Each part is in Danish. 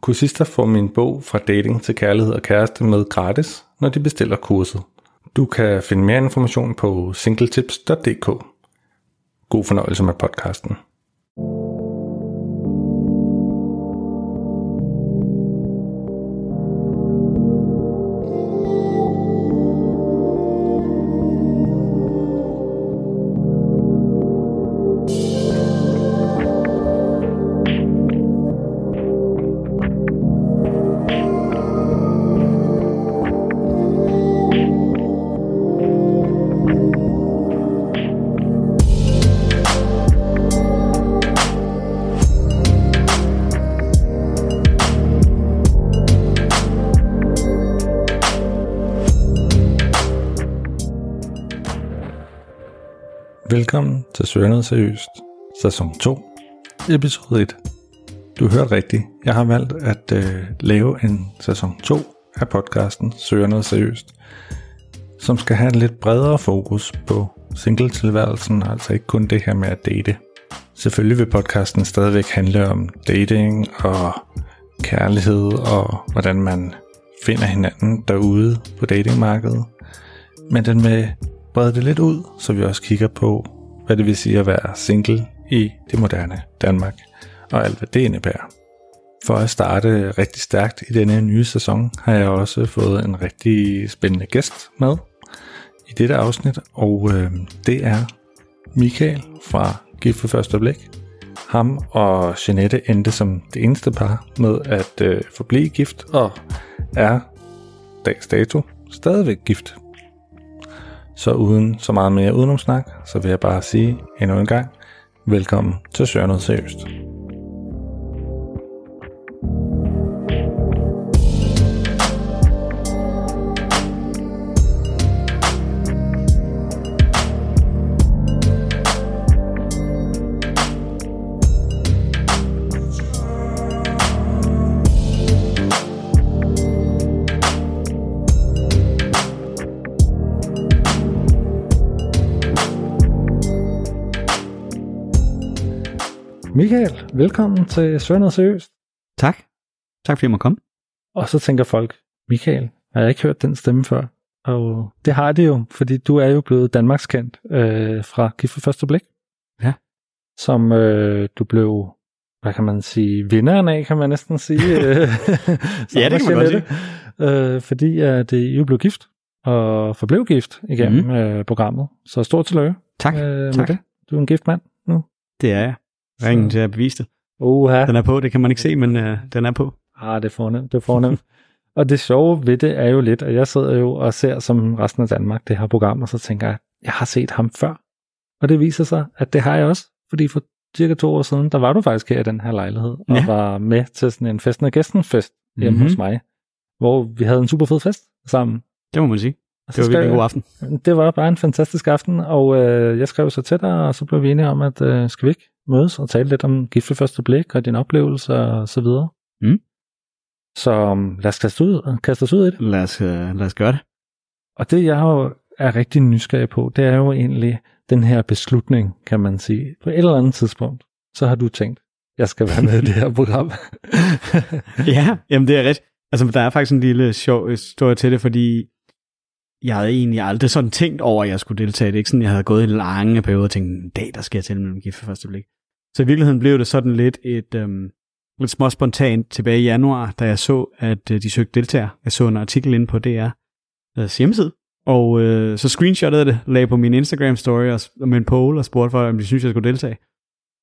Kursister får min bog fra dating til kærlighed og kæreste med gratis, når de bestiller kurset. Du kan finde mere information på singletips.dk. God fornøjelse med podcasten. Velkommen til Søgnet Seriøst, sæson 2, episode 1. Du hørte rigtigt. Jeg har valgt at øh, lave en sæson 2 af podcasten Søger seriøst, som skal have en lidt bredere fokus på singletilværelsen, altså ikke kun det her med at date. Selvfølgelig vil podcasten stadigvæk handle om dating og kærlighed og hvordan man finder hinanden derude på datingmarkedet. Men den vil brede det lidt ud, så vi også kigger på, hvad det vil sige at være single i det moderne Danmark, og alt hvad det indebærer. For at starte rigtig stærkt i denne nye sæson, har jeg også fået en rigtig spændende gæst med i dette afsnit, og øh, det er Michael fra Gift for Første Blik. Ham og Jeanette endte som det eneste par med at øh, forblive gift, og er dags dato stadigvæk gift. Så uden så meget mere udenomsnak, så vil jeg bare sige endnu en gang, velkommen til Søger Noget Seriøst. Michael, velkommen til Noget Seriøst. Tak. Tak fordi jeg må komme. Og så tænker folk, Michael, har jeg ikke hørt den stemme før? Og det har det jo, fordi du er jo blevet Danmarks kendt øh, fra Gift for Første Blik. Ja. Som øh, du blev, hvad kan man sige, vinderen af, kan man næsten sige. øh, Ja, det kan man godt sige. Øh, fordi at øh, I jo blev gift, og forblev gift igennem mm. øh, programmet. Så stort tillykke Tak. øh, tak. det. Du er en gift mand nu. Det er jeg. Ringen til at bevise det. Uha. Den er på, det kan man ikke se, men uh, den er på. Ah, det er fornemt, det er fornemt. og det sjove ved det er jo lidt, at jeg sidder jo og ser som resten af Danmark det her program, og så tænker jeg, jeg har set ham før. Og det viser sig, at det har jeg også, fordi for cirka to år siden, der var du faktisk her i den her lejlighed, og Ja. var med til sådan en festen af gæsten fest hjemme Mhm. hos mig, hvor vi havde en super fed fest sammen. Det må man sige. Og Det var virkelig en god aften. det var bare en fantastisk aften, og øh, jeg skrev så til dig, og så blev vi enige om, at øh, skal vi ikke mødes og tale lidt om gift ved første blik, og dine oplevelser og så videre. Mm. Så um, lad os kaste, ud, kaste os ud i det. Lad os, uh, lad os gøre det. Og det, jeg jo er rigtig nysgerrig på, det er jo egentlig den her beslutning, kan man sige. På et eller andet tidspunkt, så har du tænkt, jeg skal være med i det her program. ja, jamen det er ret. Altså, der er faktisk en lille sjov historie til det, fordi jeg havde egentlig aldrig sådan tænkt over, at jeg skulle deltage. Det er ikke sådan, jeg havde gået i lange perioder og tænkt, en dag, der skal jeg til med gift for første blik. Så i virkeligheden blev det sådan lidt et øhm, lidt små spontant tilbage i januar, da jeg så, at øh, de søgte deltagere. Jeg så en artikel inde på DR øh, hjemmeside, og øh, så screenshottede det, lagde på min Instagram story og, s- med en poll og spurgte for, om de synes, jeg skulle deltage.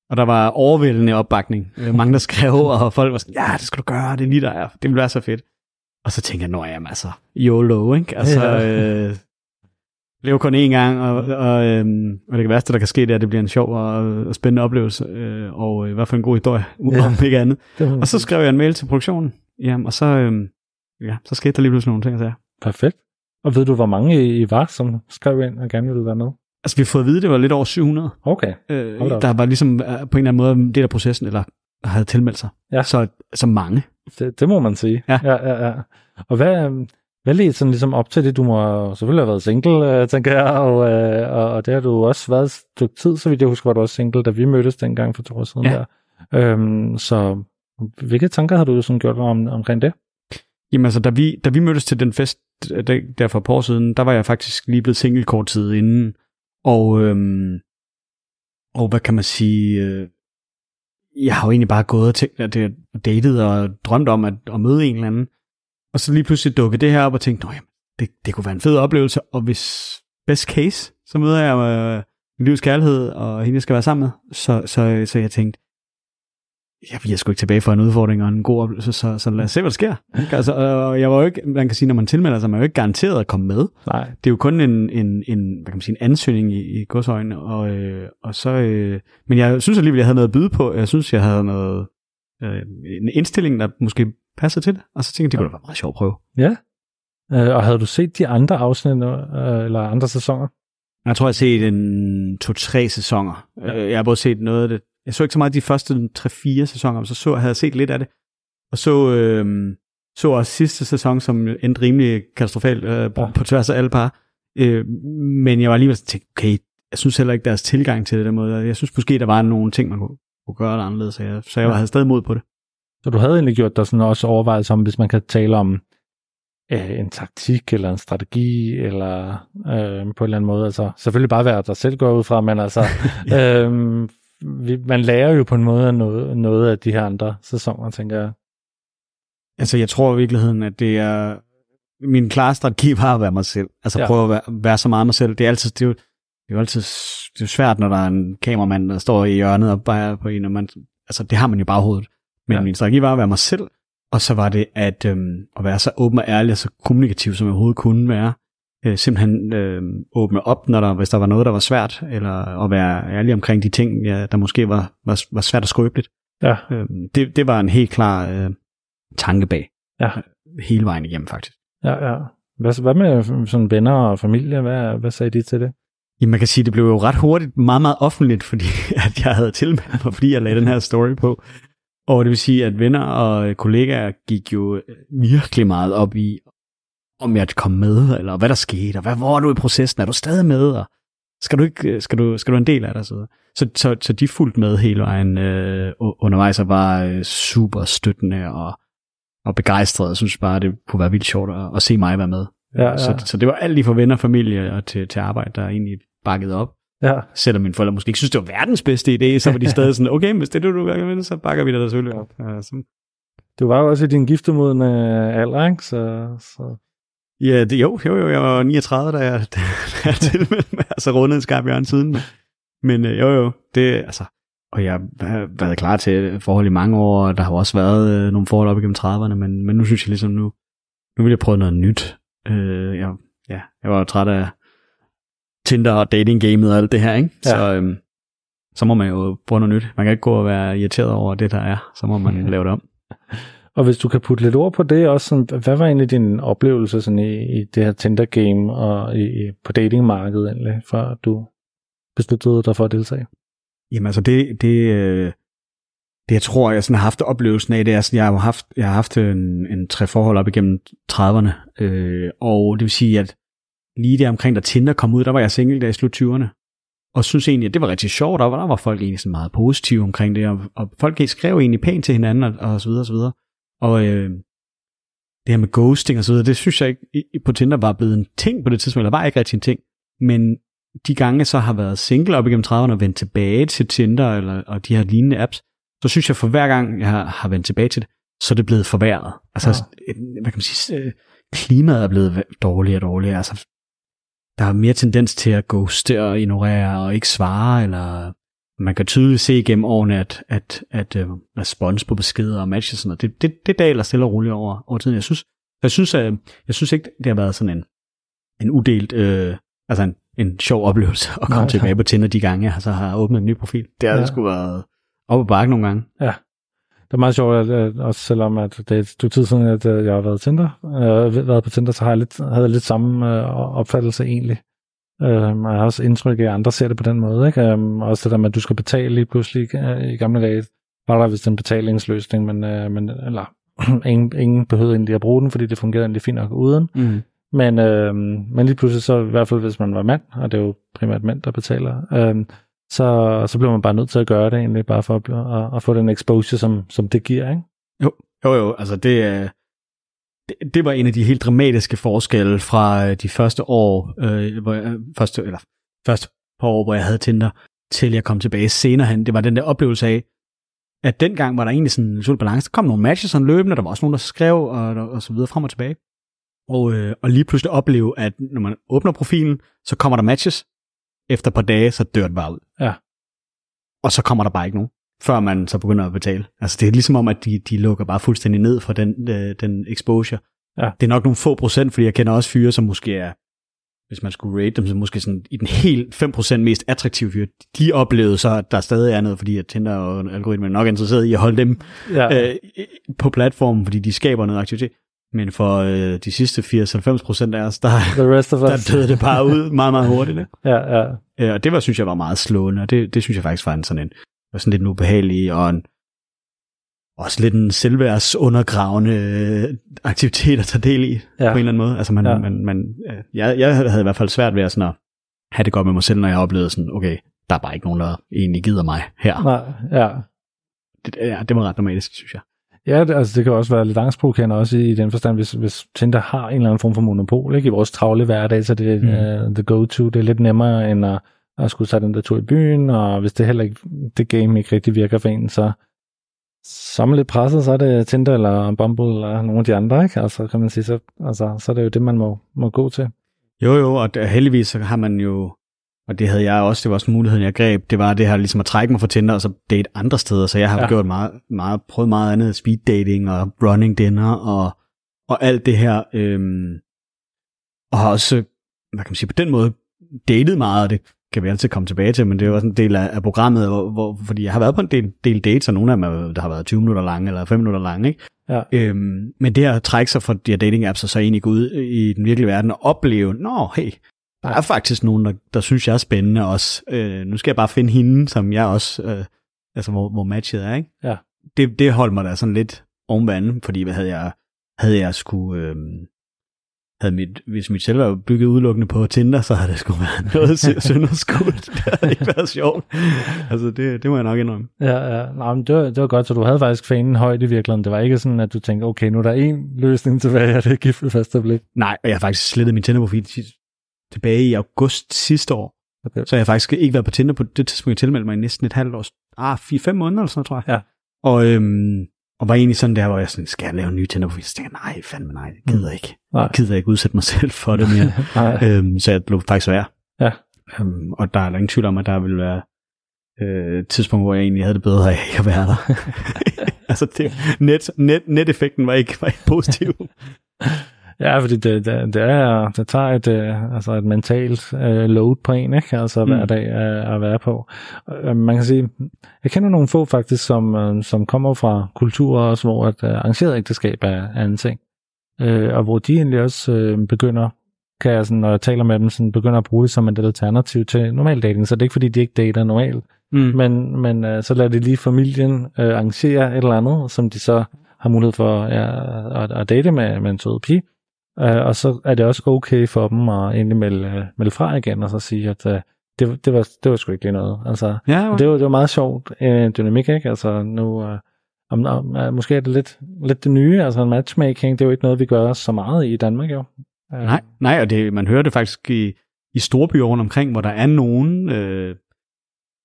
Og der var overvældende opbakning. Øh, mange, der skrev, og folk var sådan, ja, det skal du gøre, det er lige der er. Det vil være så fedt. Og så tænkte jeg, nå jamen altså, YOLO, ikke? Altså, Ja. øh, lever kun én gang, og, og, øhm, og det værste, der kan ske, det er, at det bliver en sjov og, og spændende oplevelse, øh, og i hvert fald en god historie, Ja. om ikke andet. Og så skrev jeg en mail til produktionen, jamen, og så, øhm, ja, så skete der lige pludselig nogle ting, så Perfekt. Og ved du, hvor mange I var, som skrev ind og gerne ville være med? Altså, vi har fået at vide, at det var lidt over 700. Okay. Øh, der var ligesom øh, på en eller anden måde en del af processen, eller havde tilmeldt sig. Ja. Så, så mange. Det, det må man sige. Ja. ja, ja, ja. Og hvad, hvad ledte sådan ligesom op til det? Du må selvfølgelig have været single, øh, tænker jeg, og, øh, og, og det har du også været et stykke tid, så vidt jeg husker, var du også single, da vi mødtes dengang for to år siden Ja. der. Øhm, så hvilke tanker har du sådan gjort om, omkring det? Jamen altså, da vi, da vi mødtes til den fest øh, der, der for et par år siden, der var jeg faktisk lige blevet single kort tid inden. Og, øhm, og hvad kan man sige... Øh, jeg har jo egentlig bare gået og tænkt, at det datet og drømt om at, at møde en eller anden. Og så lige pludselig dukkede det her op og tænkte, Nå, jamen, det, det kunne være en fed oplevelse. Og hvis best case, så møder jeg øh, min livs kærlighed, og hende jeg skal være sammen med. Så, så, så jeg tænkte, jeg bliver sgu ikke tilbage for en udfordring og en god oplevelse, så, så lad os se, hvad der sker. Ikke? Altså, og jeg var jo ikke, man kan sige, når man tilmelder sig, man er jo ikke garanteret at komme med. Nej. Det er jo kun en, en, en, hvad kan man sige, en ansøgning i, i godsøjne, og, øh, og så, øh, men jeg synes alligevel, jeg havde noget at byde på. Jeg synes, jeg havde noget, øh, en indstilling, der måske passede til det, og så tænkte jeg, det kunne da være meget sjovt at prøve. Ja. Øh, og havde du set de andre afsnit, øh, eller andre sæsoner? Jeg tror, jeg har set en to-tre sæsoner. Ja. Jeg har både set noget af det. Jeg så ikke så meget de første tre-fire sæsoner, men så, så havde jeg set lidt af det. Og så, øh, så også sidste sæson, som endte rimelig katastrofalt øh, på, Ja. på tværs af alle par. Øh, men jeg var alligevel sådan okay, jeg synes heller ikke deres tilgang til det der måde. Jeg synes måske, der var nogle ting, man kunne, kunne gøre anderledes, så jeg, så jeg Ja. havde stadig mod på det. Så du havde egentlig gjort dig sådan også overvejelser om, hvis man kan tale om øh, en taktik eller en strategi, eller øh, på en eller anden måde. Altså, selvfølgelig bare være dig selv går ud fra, men altså, øh, vi, man lærer jo på en måde af noget, noget af de her andre sæsoner, tænker jeg. Altså, jeg tror i virkeligheden, at det er... Min klare strategi var at være mig selv. Altså, Ja. prøve at være, være så meget mig selv. Det er altid... Det er jo, det er jo altid det er svært, når der er en kameramand, der står i hjørnet og bajer på en, og man, altså, det har man jo bare hovedet. Men ja. min strategi var at være mig selv, og så var det at, øhm, at være så åben og ærlig og så kommunikativ, som jeg overhovedet kunne være. Øh, simpelthen øh, åbne op, når der, hvis der var noget, der var svært, eller at være ærlig omkring de ting, ja, der måske var, var, var svært og skrøbeligt. Ja. Øh, det, det var en helt klar øh, tanke bag. Ja. Hele vejen igennem, faktisk. Ja, ja. Hvad, hvad med sådan venner og familie? Hvad, hvad sagde de til det? Jamen, man kan sige, det blev jo ret hurtigt meget, meget offentligt, fordi at jeg havde tilmeldt mig, fordi jeg lagde den her story på. Og det vil sige, at venner og kollegaer gik jo virkelig meget op i, om jeg kom med, eller hvad der skete, og hvad, hvor er du i processen, er du stadig med, og skal du ikke, skal du, skal du en del af det, så, så, så, så de fulgte med hele vejen øh, undervejs, og var øh, super støttende og, og begejstrede. Jeg synes bare, det kunne være vildt sjovt at, at se mig være med. Ja, ja. Så, så det var alt lige fra venner, familie og til, til arbejde, der egentlig bakkede op. Ja, Selvom mine forældre måske ikke synes, det var verdens bedste idé, så var de stadig sådan, okay, hvis det er det, du vil med, så bakker vi dig da selvfølgelig op. Ja, så, du var jo også i din giftemodende alder, ikke? Så, så ja det, jo, jo, jo, jeg var 39, da jeg, da jeg tilmeldte mig, altså rundet en skarp hjørne siden. Men, men øh, jo, jo, det, altså, og jeg har været klar til forhold i mange år, og der har også været øh, nogle forhold op igennem 30'erne, men, men nu synes jeg ligesom, nu, nu vil jeg prøve noget nyt. Øh, jeg, ja, jeg var jo træt af Tinder og datinggamet og alt det her, ikke? Ja. Så, øhm, så må man jo prøve noget nyt. Man kan ikke gå og være irriteret over det, der er. Så må man lave det om. Og hvis du kan putte lidt ord på det også, sådan, hvad var egentlig din oplevelse sådan i, i det her Tinder-game og i, i- på datingmarkedet egentlig, før du besluttede dig for at deltage? Jamen altså, det, det, øh, det jeg tror, jeg sådan har haft oplevelsen af, det er, sådan, jeg har haft, jeg har haft en, en tre forhold op igennem 30'erne, øh, og det vil sige, at lige der omkring, da Tinder kom ud, der var jeg single der i slut 20'erne, og synes egentlig, at det var rigtig sjovt, og der var folk egentlig sådan meget positive omkring det, og, og folk skrev egentlig pænt til hinanden, og, og så videre, og så videre. Og øh, det her med ghosting og så videre, det synes jeg ikke på Tinder var blevet en ting på det tidspunkt, eller var ikke rigtig en ting, men de gange jeg så har været single op igennem 30'erne og vendt tilbage til Tinder eller, og de her lignende apps, så synes jeg for hver gang jeg har, har vendt tilbage til det, så er det blevet forværret. Altså, ja. hvad kan man sige, øh, klimaet er blevet dårligere og dårligere. Altså, der er mere tendens til at ghoste og ignorere og ikke svare, eller man kan tydeligt se gennem årene, at, at, at uh, respons på beskeder og matches og sådan noget, det, det, det daler stille og roligt over, over tiden. Jeg synes, jeg synes, at, jeg synes ikke, det har været sådan en, en udelt, øh, altså en, en sjov oplevelse at komme Nej. Tilbage på Tinder de gange, jeg så har åbnet en ny profil. Det har Ja. ja. sgu været op og bakke nogle gange. det er meget sjovt, at, at også selvom at det er et stykke tid siden, at øh, jeg har været, Tinder, øh, været på Tinder, så har jeg lidt, havde jeg lidt samme øh, opfattelse egentlig. Øh, og jeg har også indtryk af, at andre ser det på den måde. Ikke? Øh, også det der med, at du skal betale lige pludselig øh, i gamle dage. Var der vist en betalingsløsning, men, øh, men eller, ingen, ingen behøvede egentlig at bruge den, fordi det fungerede egentlig fint nok uden. Mm. Men, øh, men lige pludselig så, i hvert fald hvis man var mand, og det er jo primært mænd, der betaler, øh, så, så bliver man bare nødt til at gøre det egentlig, bare for at, at, at få den exposure, som, som det giver, ikke? Jo, jo, jo altså det, er det, det var en af de helt dramatiske forskelle fra øh, de første år, øh, hvor jeg, første, eller første par år, hvor jeg havde Tinder, til jeg kom tilbage senere hen. Det var den der oplevelse af, at dengang var der egentlig sådan en sund balance. Der kom nogle matches sådan løbende, der var også nogen, der skrev og, og så videre frem og tilbage. Og, øh, og lige pludselig opleve, at når man åbner profilen, så kommer der matches. Efter et par dage, så dør det bare ud. Ja. Og så kommer der bare ikke nogen, før man så begynder at betale. Altså det er ligesom om, at de, de lukker bare fuldstændig ned for den, øh, den exposure. Ja. Det er nok nogle få procent, fordi jeg kender også fyre, som måske er, hvis man skulle rate dem, så måske sådan i den helt 5% mest attraktive fyre, de oplevede så, at der stadig er noget, fordi at Tinder og algoritmen er nok interesseret i at holde dem Ja, øh, på platformen, fordi de skaber noget aktivitet. Men for øh, de sidste 80-90% af os, der, the rest of us. der døde det bare ud meget, meget hurtigt. Ikke? Ja, ja, Øh, og det var, synes jeg var meget slående, og det, det synes jeg faktisk var en sådan en, var sådan lidt en ubehagelig og en, også lidt en selvværdsundergravende øh, aktivitet at tage del i, Ja. på en eller anden måde. Altså man, Ja. man, man jeg, jeg havde i hvert fald svært ved at, sådan at have det godt med mig selv, når jeg oplevede sådan, okay, der er bare ikke nogen, der egentlig gider mig her. nej, ja. Det, ja, det var ret dramatisk, synes jeg. Ja, det, altså det kan også være lidt angstprovokerende også i, i den forstand, hvis, hvis Tinder har en eller anden form for monopol ikke? i vores travle hverdag, så det er Mm. uh, the go-to, det er lidt nemmere end at, at skulle tage den der tur i byen, og hvis det heller ikke, det game ikke rigtig virker for en, så, så er man lidt presset, så er det Tinder eller Bumble eller nogle af de andre, ikke? Altså kan man sige, så, altså, så er det jo det, man må, må gå til. Jo, jo, og der, heldigvis så har man jo, og det havde jeg også, det var også muligheden, jeg greb, det var det her ligesom at trække mig fra Tinder, og så date andre steder, så jeg har Ja. gjort meget, meget, prøvet meget andet, speed dating og running dinner og, og alt det her, øhm, og har også, hvad kan man sige, på den måde datet meget, og det kan vi altid komme tilbage til, men det er jo også en del af, af programmet, hvor, hvor, fordi jeg har været på en del, del dates, og nogle af dem, er- der har været 20 minutter lange, eller 5 minutter lange, ikke? Ja. Øhm, men det at trække sig fra de her dating apps, og så egentlig gå ud i den virkelige verden og opleve, nå hey, der er faktisk nogen, der, der synes, jeg er spændende også. Øh, nu skal jeg bare finde hende, som jeg også, øh, altså hvor, hvor matchet er, ikke? Ja. Det, det holdt mig da sådan lidt oven vandet, fordi hvad havde jeg, havde jeg skulle, øh, havde mit, hvis mit selv var bygget udelukkende på Tinder, så havde det sgu været noget sønderskudt. Det havde ikke været sjovt. Altså det, det må jeg nok indrømme. Ja, ja. Nej, men det, var, det var godt, så du havde faktisk fanen højt i virkeligheden. Det var ikke sådan, at du tænkte, okay, nu er der en løsning tilbage, og det er gift ved første blik. Nej, og jeg har faktisk slettet min Tinder-profil tilbage i august sidste år. Okay. Så jeg har faktisk ikke været på Tinder på det tidspunkt, jeg tilmeldte mig i næsten et halvt år. Ah, 4-5 måneder eller sådan noget, tror jeg. Ja. Og, øhm, og var egentlig sådan der, hvor jeg sådan, skal jeg lave en ny Tinder-profil? Så tænkte jeg, nej, fandme nej, det gider jeg ikke. Nej. Jeg gider ikke udsætte mig selv for det mere. Øhm, så jeg lå faktisk være. Ja. Øhm, og der er der ingen tvivl om, at der vil være øh, tidspunkt, hvor jeg egentlig havde det bedre af ikke at være der. altså, det, net, net, net-effekten var ikke, var ikke positiv. Ja, fordi det, det, det, er, det tager et, øh, altså et mentalt øh, load på en, ikke? Altså hver Mm. dag øh, at være på. Øh, man kan sige, jeg kender nogle få faktisk, som, øh, som kommer fra kulturer også, hvor et øh, arrangeret ægteskab er, er en ting. Øh, og hvor de egentlig også øh, begynder, kan jeg sådan, når jeg taler med dem, sådan, begynder at bruge det som et alternativ til normal dating. Så det er ikke fordi, de ikke dater normalt, Mm. men, men øh, så lader de lige familien øh, arrangere et eller andet, som de så har mulighed for ja, at, at date med, med en sød pige. Øh, og så er det også okay for dem at egentlig melde, øh, melde fra igen, og så sige, at øh, det, det, var, det var sgu ikke lige noget. Altså, Ja, og det var, det var meget sjovt øh, dynamik, ikke? Altså nu, øh, om, om, øh, måske er det lidt, lidt det nye, altså matchmaking, det er jo ikke noget, vi gør så meget i i Danmark, jo. Øh, Nej, nej og det, man hører det faktisk i, i storbyer rundt omkring, hvor der er nogen øh,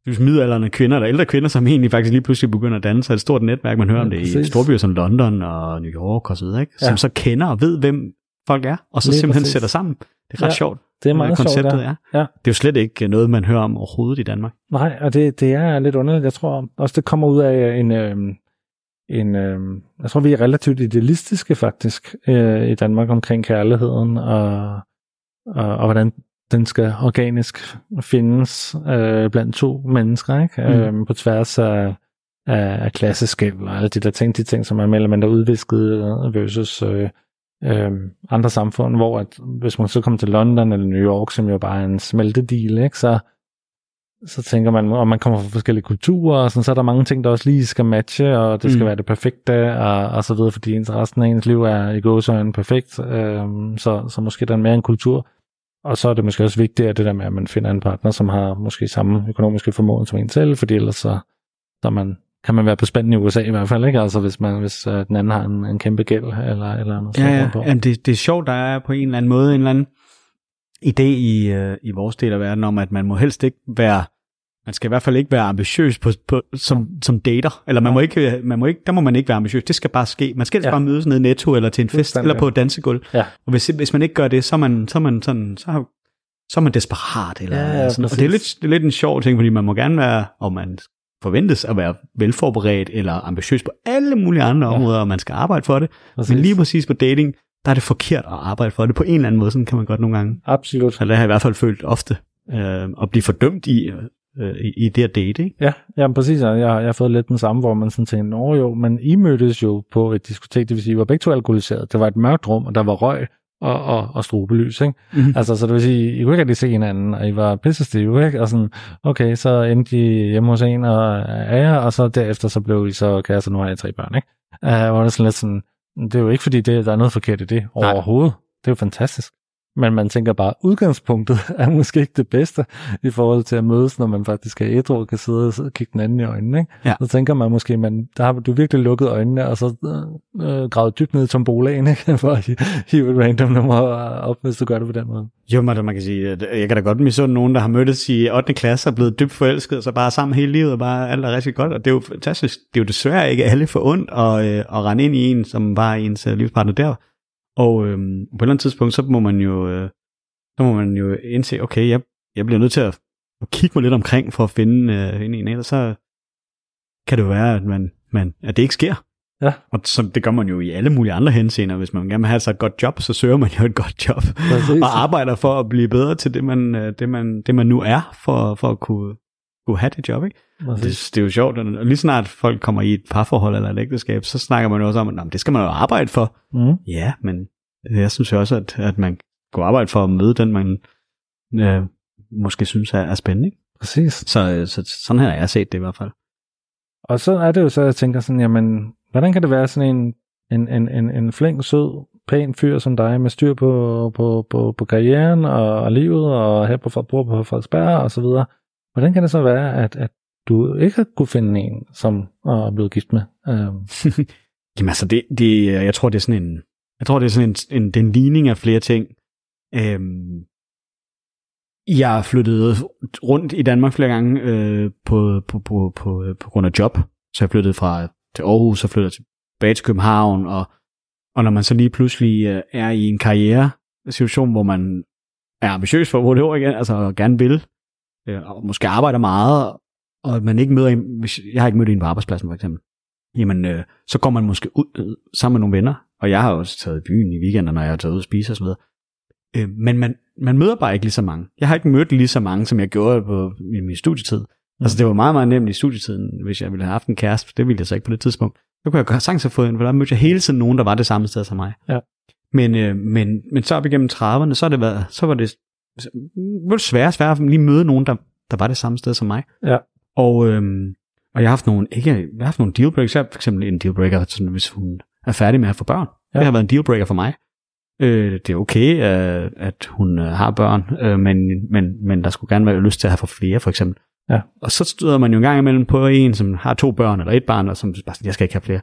hvis midalderne kvinder, eller ældre kvinder, som egentlig faktisk lige pludselig begynder at danne sig et stort netværk. Man hører Ja, om det i præcis. storbyer som London og New York og så videre, ikke? som Ja. så kender og ved, hvem folk er, og så Lige simpelthen præcis. sætter sammen. Det er ret Ja, sjovt, Det er meget sjovt, konceptet ja. er. Ja. Det er jo slet ikke noget, man hører om overhovedet i Danmark. Nej, og det, det er lidt underligt. Jeg tror også, det kommer ud af en... øhm, en øhm, jeg tror, vi er relativt idealistiske faktisk øh, i Danmark omkring kærligheden, og, og, og hvordan den skal organisk findes øh, blandt to mennesker, ikke? Mm. Øhm, på tværs af, af, af klasseskæld og alle de der ting, de ting, som er mere eller mindre udvisket versus øh, øh, andre samfund, hvor at, hvis man så kommer til London eller New York, som jo bare er en smeltedil, ikke, så, så tænker man, om man kommer fra forskellige kulturer, og sådan, så er der mange ting, der også lige skal matche, og det skal mm. være det perfekte, og, og så videre, fordi ens resten af ens liv er i gåsøjne perfekt, øh, så, så måske der er mere en kultur. Og så er det måske også vigtigt, at det der med, at man finder en partner, som har måske samme økonomiske formåen som en selv, fordi ellers så, så man, kan man være på spændende i USA i hvert fald, ikke? Altså hvis, man, hvis uh, den anden har en, en kæmpe gæld eller, eller noget. Ja, ja. Jamen, det, det er sjovt, der er på en eller anden måde en eller anden idé i, uh, i vores del af verden om, at man må helst ikke være man skal i hvert fald ikke være ambitiøs på, på, som, som dater, eller man må ikke, man må ikke, der må man ikke være ambitiøs, det skal bare ske. Man skal ja. bare mødes nede i Netto, eller til en fest, eller på et dansegulv. Ja. Og hvis, hvis man ikke gør det, så er man, så er man sådan, så, så er man desperat. Eller ja, ja, sådan. Og det er, lidt, det er lidt en sjov ting, fordi man må gerne være, og man forventes at være velforberedt, eller ambitiøs på alle mulige andre ja. områder, og man skal arbejde for det. Præcis. Men lige præcis på dating, der er det forkert at arbejde for det på en eller anden måde, sådan kan man godt nogle gange. Absolut. Eller det har jeg i hvert fald følt ofte, øh, at blive fordømt i, øh, i, i det at date, ikke? Ja, ja præcis. Jeg, jeg har fået lidt den samme, hvor man sådan tænkte, nå jo, men I mødtes jo på et diskotek, det vil sige, I var begge to alkoholiseret. Det var et mørkt rum, og der var røg og, og, og strobelys, ikke? Mm-hmm. Altså, så det vil sige, I kunne ikke rigtig se hinanden, og I var pissestive, ikke? Og sådan, okay, så endte I hjemme hos en og jer, og så derefter så blev I så kærester, nu har jeg tre børn, ikke? Uh, hvor det sådan lidt sådan, det er jo ikke fordi, det, der er noget forkert i det overhovedet. Nej. Det er jo fantastisk. Men man tænker bare, udgangspunktet er måske ikke det bedste i forhold til at mødes, når man faktisk er ædru og kan sidde og kigge den anden i øjnene. Ikke? Ja. Så tænker man måske, man, der har du virkelig lukket øjnene, og så øh, gravet dybt ned i tombolaen, ikke? for at hive et random nummer op, hvis du gør det på den måde. Jo, man, man kan sige, at jeg kan da godt misunde nogen, der har mødtes i 8. klasse og blevet dybt forelsket, og så bare sammen hele livet, og bare alt er rigtig godt. Og det er jo fantastisk. Det er jo desværre ikke alle for ondt at, øh, at rende ind i en, som var ens øh, livspartner der og øhm, på et eller andet tidspunkt, så må man jo, øh, så må man jo indse, okay, jeg, jeg bliver nødt til at, at kigge mig lidt omkring for at finde øh, en, en eller så kan det jo være, at, man, man, at det ikke sker. Ja. Og så, det gør man jo i alle mulige andre henseender. Hvis man gerne vil have sig et godt job, så søger man jo et godt job. Præcis. Og arbejder for at blive bedre til det, man, øh, det, man, det man nu er, for, for at kunne, kunne have det job. Ikke? Det, det er jo sjovt, og lige snart folk kommer i et parforhold eller et ægteskab, så snakker man jo også om, at det skal man jo arbejde for. Mm. Ja, men jeg synes jo også, at, at man går arbejde for at møde den, man øh, måske synes er, er spændende. Ikke? Præcis. Så, så sådan her har jeg set det i hvert fald. Og så er det jo så, jeg tænker sådan, jamen, hvordan kan det være sådan en, en, en, en, en flink, sød, pæn fyr som dig, med styr på, på, på, på karrieren og, og livet, og her på, bor på Frederiksberg og så videre. Hvordan kan det så være, at, at du ikke har kunne finde en, som er blevet gift med? Øhm. Jamen altså, det, det, jeg tror, det er sådan en, jeg tror, det er sådan en, en, det er en ligning af flere ting. Øhm, jeg har flyttet rundt i Danmark flere gange øh, på, på, på, på, på grund af job. Så jeg flyttede fra til Aarhus, så flyttede jeg tilbage til København, og, og når man så lige pludselig øh, er i en karriere situation, hvor man er ambitiøs for at det ord igen, altså gerne vil, øh, og måske arbejder meget, og man ikke møder en, hvis jeg har ikke mødt en på arbejdspladsen for eksempel, jamen øh, så går man måske ud øh, sammen med nogle venner, og jeg har også taget i byen i weekender, når jeg har taget ud og spise og sådan noget. Øh, men man, man møder bare ikke lige så mange. Jeg har ikke mødt lige så mange, som jeg gjorde på i min studietid. Mm. Altså det var meget, meget nemt i studietiden, hvis jeg ville have haft en kæreste. Det ville jeg så ikke på det tidspunkt. Så kunne jeg sagtens have fået en, for der mødte jeg hele tiden nogen, der var det samme sted som mig. Ja. Men, øh, men, men så op igennem 30'erne, så, det været, så var det, var det svært, svært at lige møde nogen, der, der var det samme sted som mig. Ja. Og, øhm, og jeg har haft nogle, ikke, jeg har haft nogle dealbreakers. Jeg har for eksempel en dealbreaker, sådan, hvis hun er færdig med at få børn. Ja. Det har været en dealbreaker for mig. Øh, det er okay, øh, at hun øh, har børn, øh, men, men, men der skulle gerne være lyst til at have for flere, for eksempel. Ja. Og så støder man jo en gang imellem på en, som har to børn eller et barn, og som bare sådan, jeg skal ikke have flere.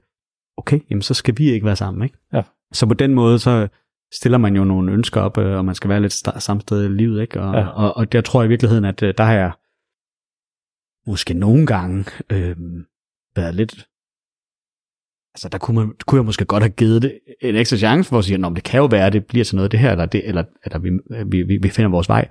Okay, jamen så skal vi ikke være sammen, ikke? Ja. Så på den måde, så stiller man jo nogle ønsker op, øh, og man skal være lidt samme sted i livet, ikke? Og, ja. og, og, der tror jeg i virkeligheden, at øh, der har jeg måske nogle gange øh, været lidt altså der kunne, man, kunne jeg måske godt have givet det en ekstra chance for at sige, at det kan jo være, at det bliver til noget det her, eller, det, eller, eller vi, vi, vi, finder vores vej.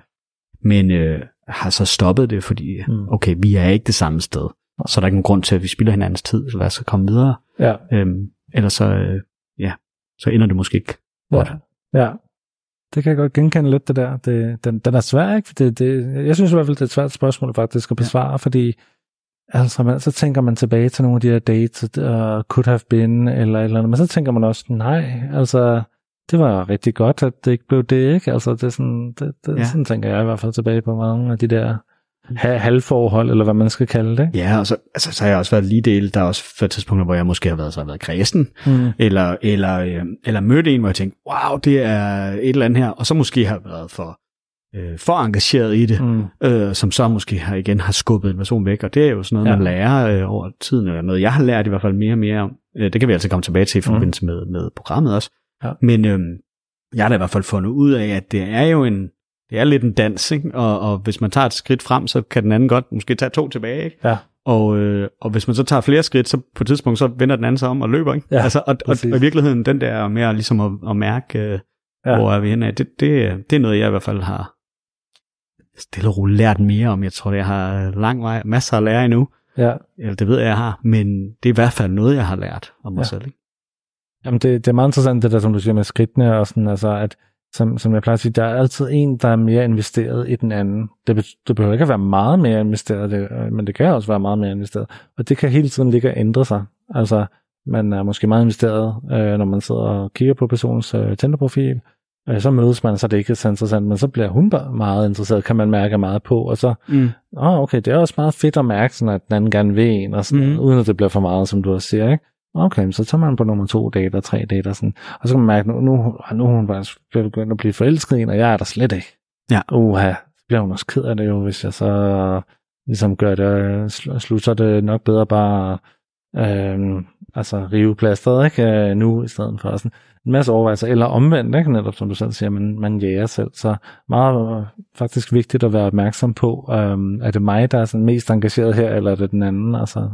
Men øh, har så stoppet det, fordi mm. okay, vi er ikke det samme sted. Så der er ikke nogen grund til, at vi spiller hinandens tid, så lad os komme videre. Ja. Øhm, ellers så, øh, ja, så ender det måske ikke godt. Ja. Det kan jeg godt genkende lidt, det der. Det, den, den er svær, ikke? Det, det, jeg synes i hvert fald, det er et svært spørgsmål faktisk at besvare, ja. fordi Altså, man, så tænker man tilbage til nogle af de her dates, uh, could have been, eller eller andet, men så tænker man også, nej, altså, det var rigtig godt, at det ikke blev det, ikke? Altså, det er sådan, det, det, ja. sådan tænker jeg i hvert fald tilbage på mange af de der halvforhold, eller hvad man skal kalde det. Ja, og så, altså, så har jeg også været lige del, der er også for tidspunkter, hvor jeg måske har været, så har været kredsen, mm. eller, eller, øh, eller mødt en, hvor jeg tænkte, wow, det er et eller andet her, og så måske har været for, øh, for engageret i det, mm. øh, som så måske har igen har skubbet en person væk, og det er jo sådan noget, ja. man lærer øh, over tiden, eller noget, jeg har lært i hvert fald mere og mere om. Øh, det kan vi altså komme tilbage til i mm. forbindelse mm. med, med programmet også. Ja. Men øh, jeg har da i hvert fald fundet ud af, at det er jo en, det er lidt en dans, ikke? Og, og hvis man tager et skridt frem, så kan den anden godt måske tage to tilbage, ikke? Ja. Og, øh, og hvis man så tager flere skridt, så på et tidspunkt, så vender den anden sig om og løber, ikke? Ja, altså, og, og, og, i virkeligheden, den der med ligesom at, at mærke, øh, ja. hvor er vi henne af, det, det, det er noget, jeg i hvert fald har stille og roligt lært mere om. Jeg tror, jeg har lang vej, masser at lære endnu. Ja. Eller det ved jeg, jeg har, men det er i hvert fald noget, jeg har lært om mig ja. selv, ikke? Jamen, det, det er meget interessant, det der, som du siger med skridtene, og sådan, altså, at som, som jeg plejer at sige, der er altid en, der er mere investeret i den anden. Det, det behøver ikke at være meget mere investeret, det, men det kan også være meget mere investeret. Og det kan hele tiden ligge og ændre sig. Altså, man er måske meget investeret, øh, når man sidder og kigger på personens øh, Tinder-profil, øh, så mødes man, så det ikke er så interessant, men så bliver hun meget interesseret, kan man mærke meget på, og så, mm. oh, okay, det er også meget fedt at mærke, sådan, at den anden gerne vil en, og sådan, mm. uden at det bliver for meget, som du også siger, ikke? Okay, så tager man på nummer to date og tre date og sådan. Og så kan man mærke, nu, nu, nu er hun bare begyndt at blive forelsket i en, og jeg er der slet ikke. Ja. Uha, så bliver hun også ked af det jo, hvis jeg så ligesom gør det, slutter det nok bedre bare øh, altså rive plasteret, ikke? Øh, nu i stedet for sådan en masse overvejelser, eller omvendt, ikke? netop som du selv siger, man, man jager selv, så meget faktisk vigtigt at være opmærksom på, øh, er det mig, der er sådan mest engageret her, eller er det den anden, altså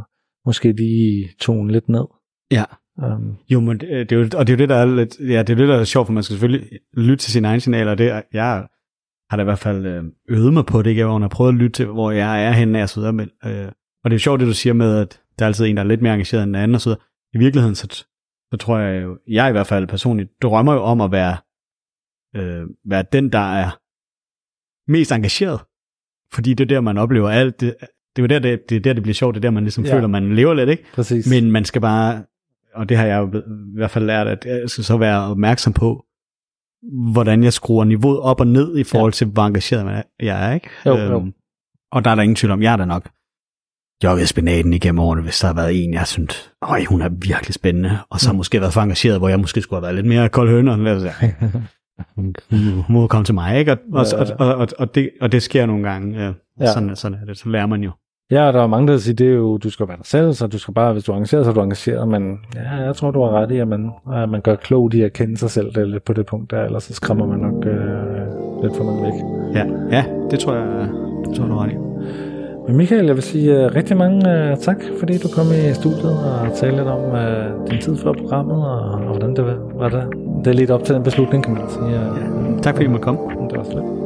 måske lige tone lidt ned. Ja. Um, jo, men det, er jo, og det er jo det, der er lidt, ja, det er det, der er sjovt, for man skal selvfølgelig lytte til sine egne signaler, og det, jeg har da i hvert fald øh, øvet mig på det, ikke? hvor jeg har prøvet at lytte til, hvor jeg er henne, og så videre, men, øh, og det er sjovt, det du siger med, at der er altid en, der er lidt mere engageret end den anden, og så videre. I virkeligheden, så, så tror jeg jo, jeg i hvert fald personligt, drømmer jo om at være, øh, være den, der er mest engageret. Fordi det er der, man oplever alt det, det er der, det, det, er der, det bliver sjovt, det er der, man ligesom ja. føler, man lever lidt, ikke? Præcis. Men man skal bare, og det har jeg jo i hvert fald lært, at jeg skal så være opmærksom på, hvordan jeg skruer niveauet op og ned i forhold til, hvor engageret jeg er, ikke? Jo, øhm, jo. Og der er der ingen tvivl om, jeg er der nok jogget spinaten igennem årene, hvis der har været en, jeg synes, øj, hun er virkelig spændende, og så mm. måske været for engageret, hvor jeg måske skulle have været lidt mere kold høner, os sige. hun må komme til mig, ikke? Og, og, og, og, og, det, og det sker nogle gange. Ja. Ja. Sådan, sådan er det. Så lærer man jo. Ja, der er mange, der siger, det er jo, du skal være dig selv, så du skal bare, hvis du er engageret, så er du engageret, men ja, jeg tror, du har ret i, at man, at man gør klogt i at kende sig selv det, på det punkt der, ellers så skræmmer man nok øh, lidt for meget væk. Ja, ja, det tror jeg, det tror jeg, du har ret i. Men Michael, jeg vil sige uh, rigtig mange uh, tak, fordi du kom i studiet og talte lidt om uh, din tid før programmet, og, og hvordan det var. Det, det er lidt op til den beslutning, kan man sige. Uh, ja, tak fordi I måtte komme. Det var slet.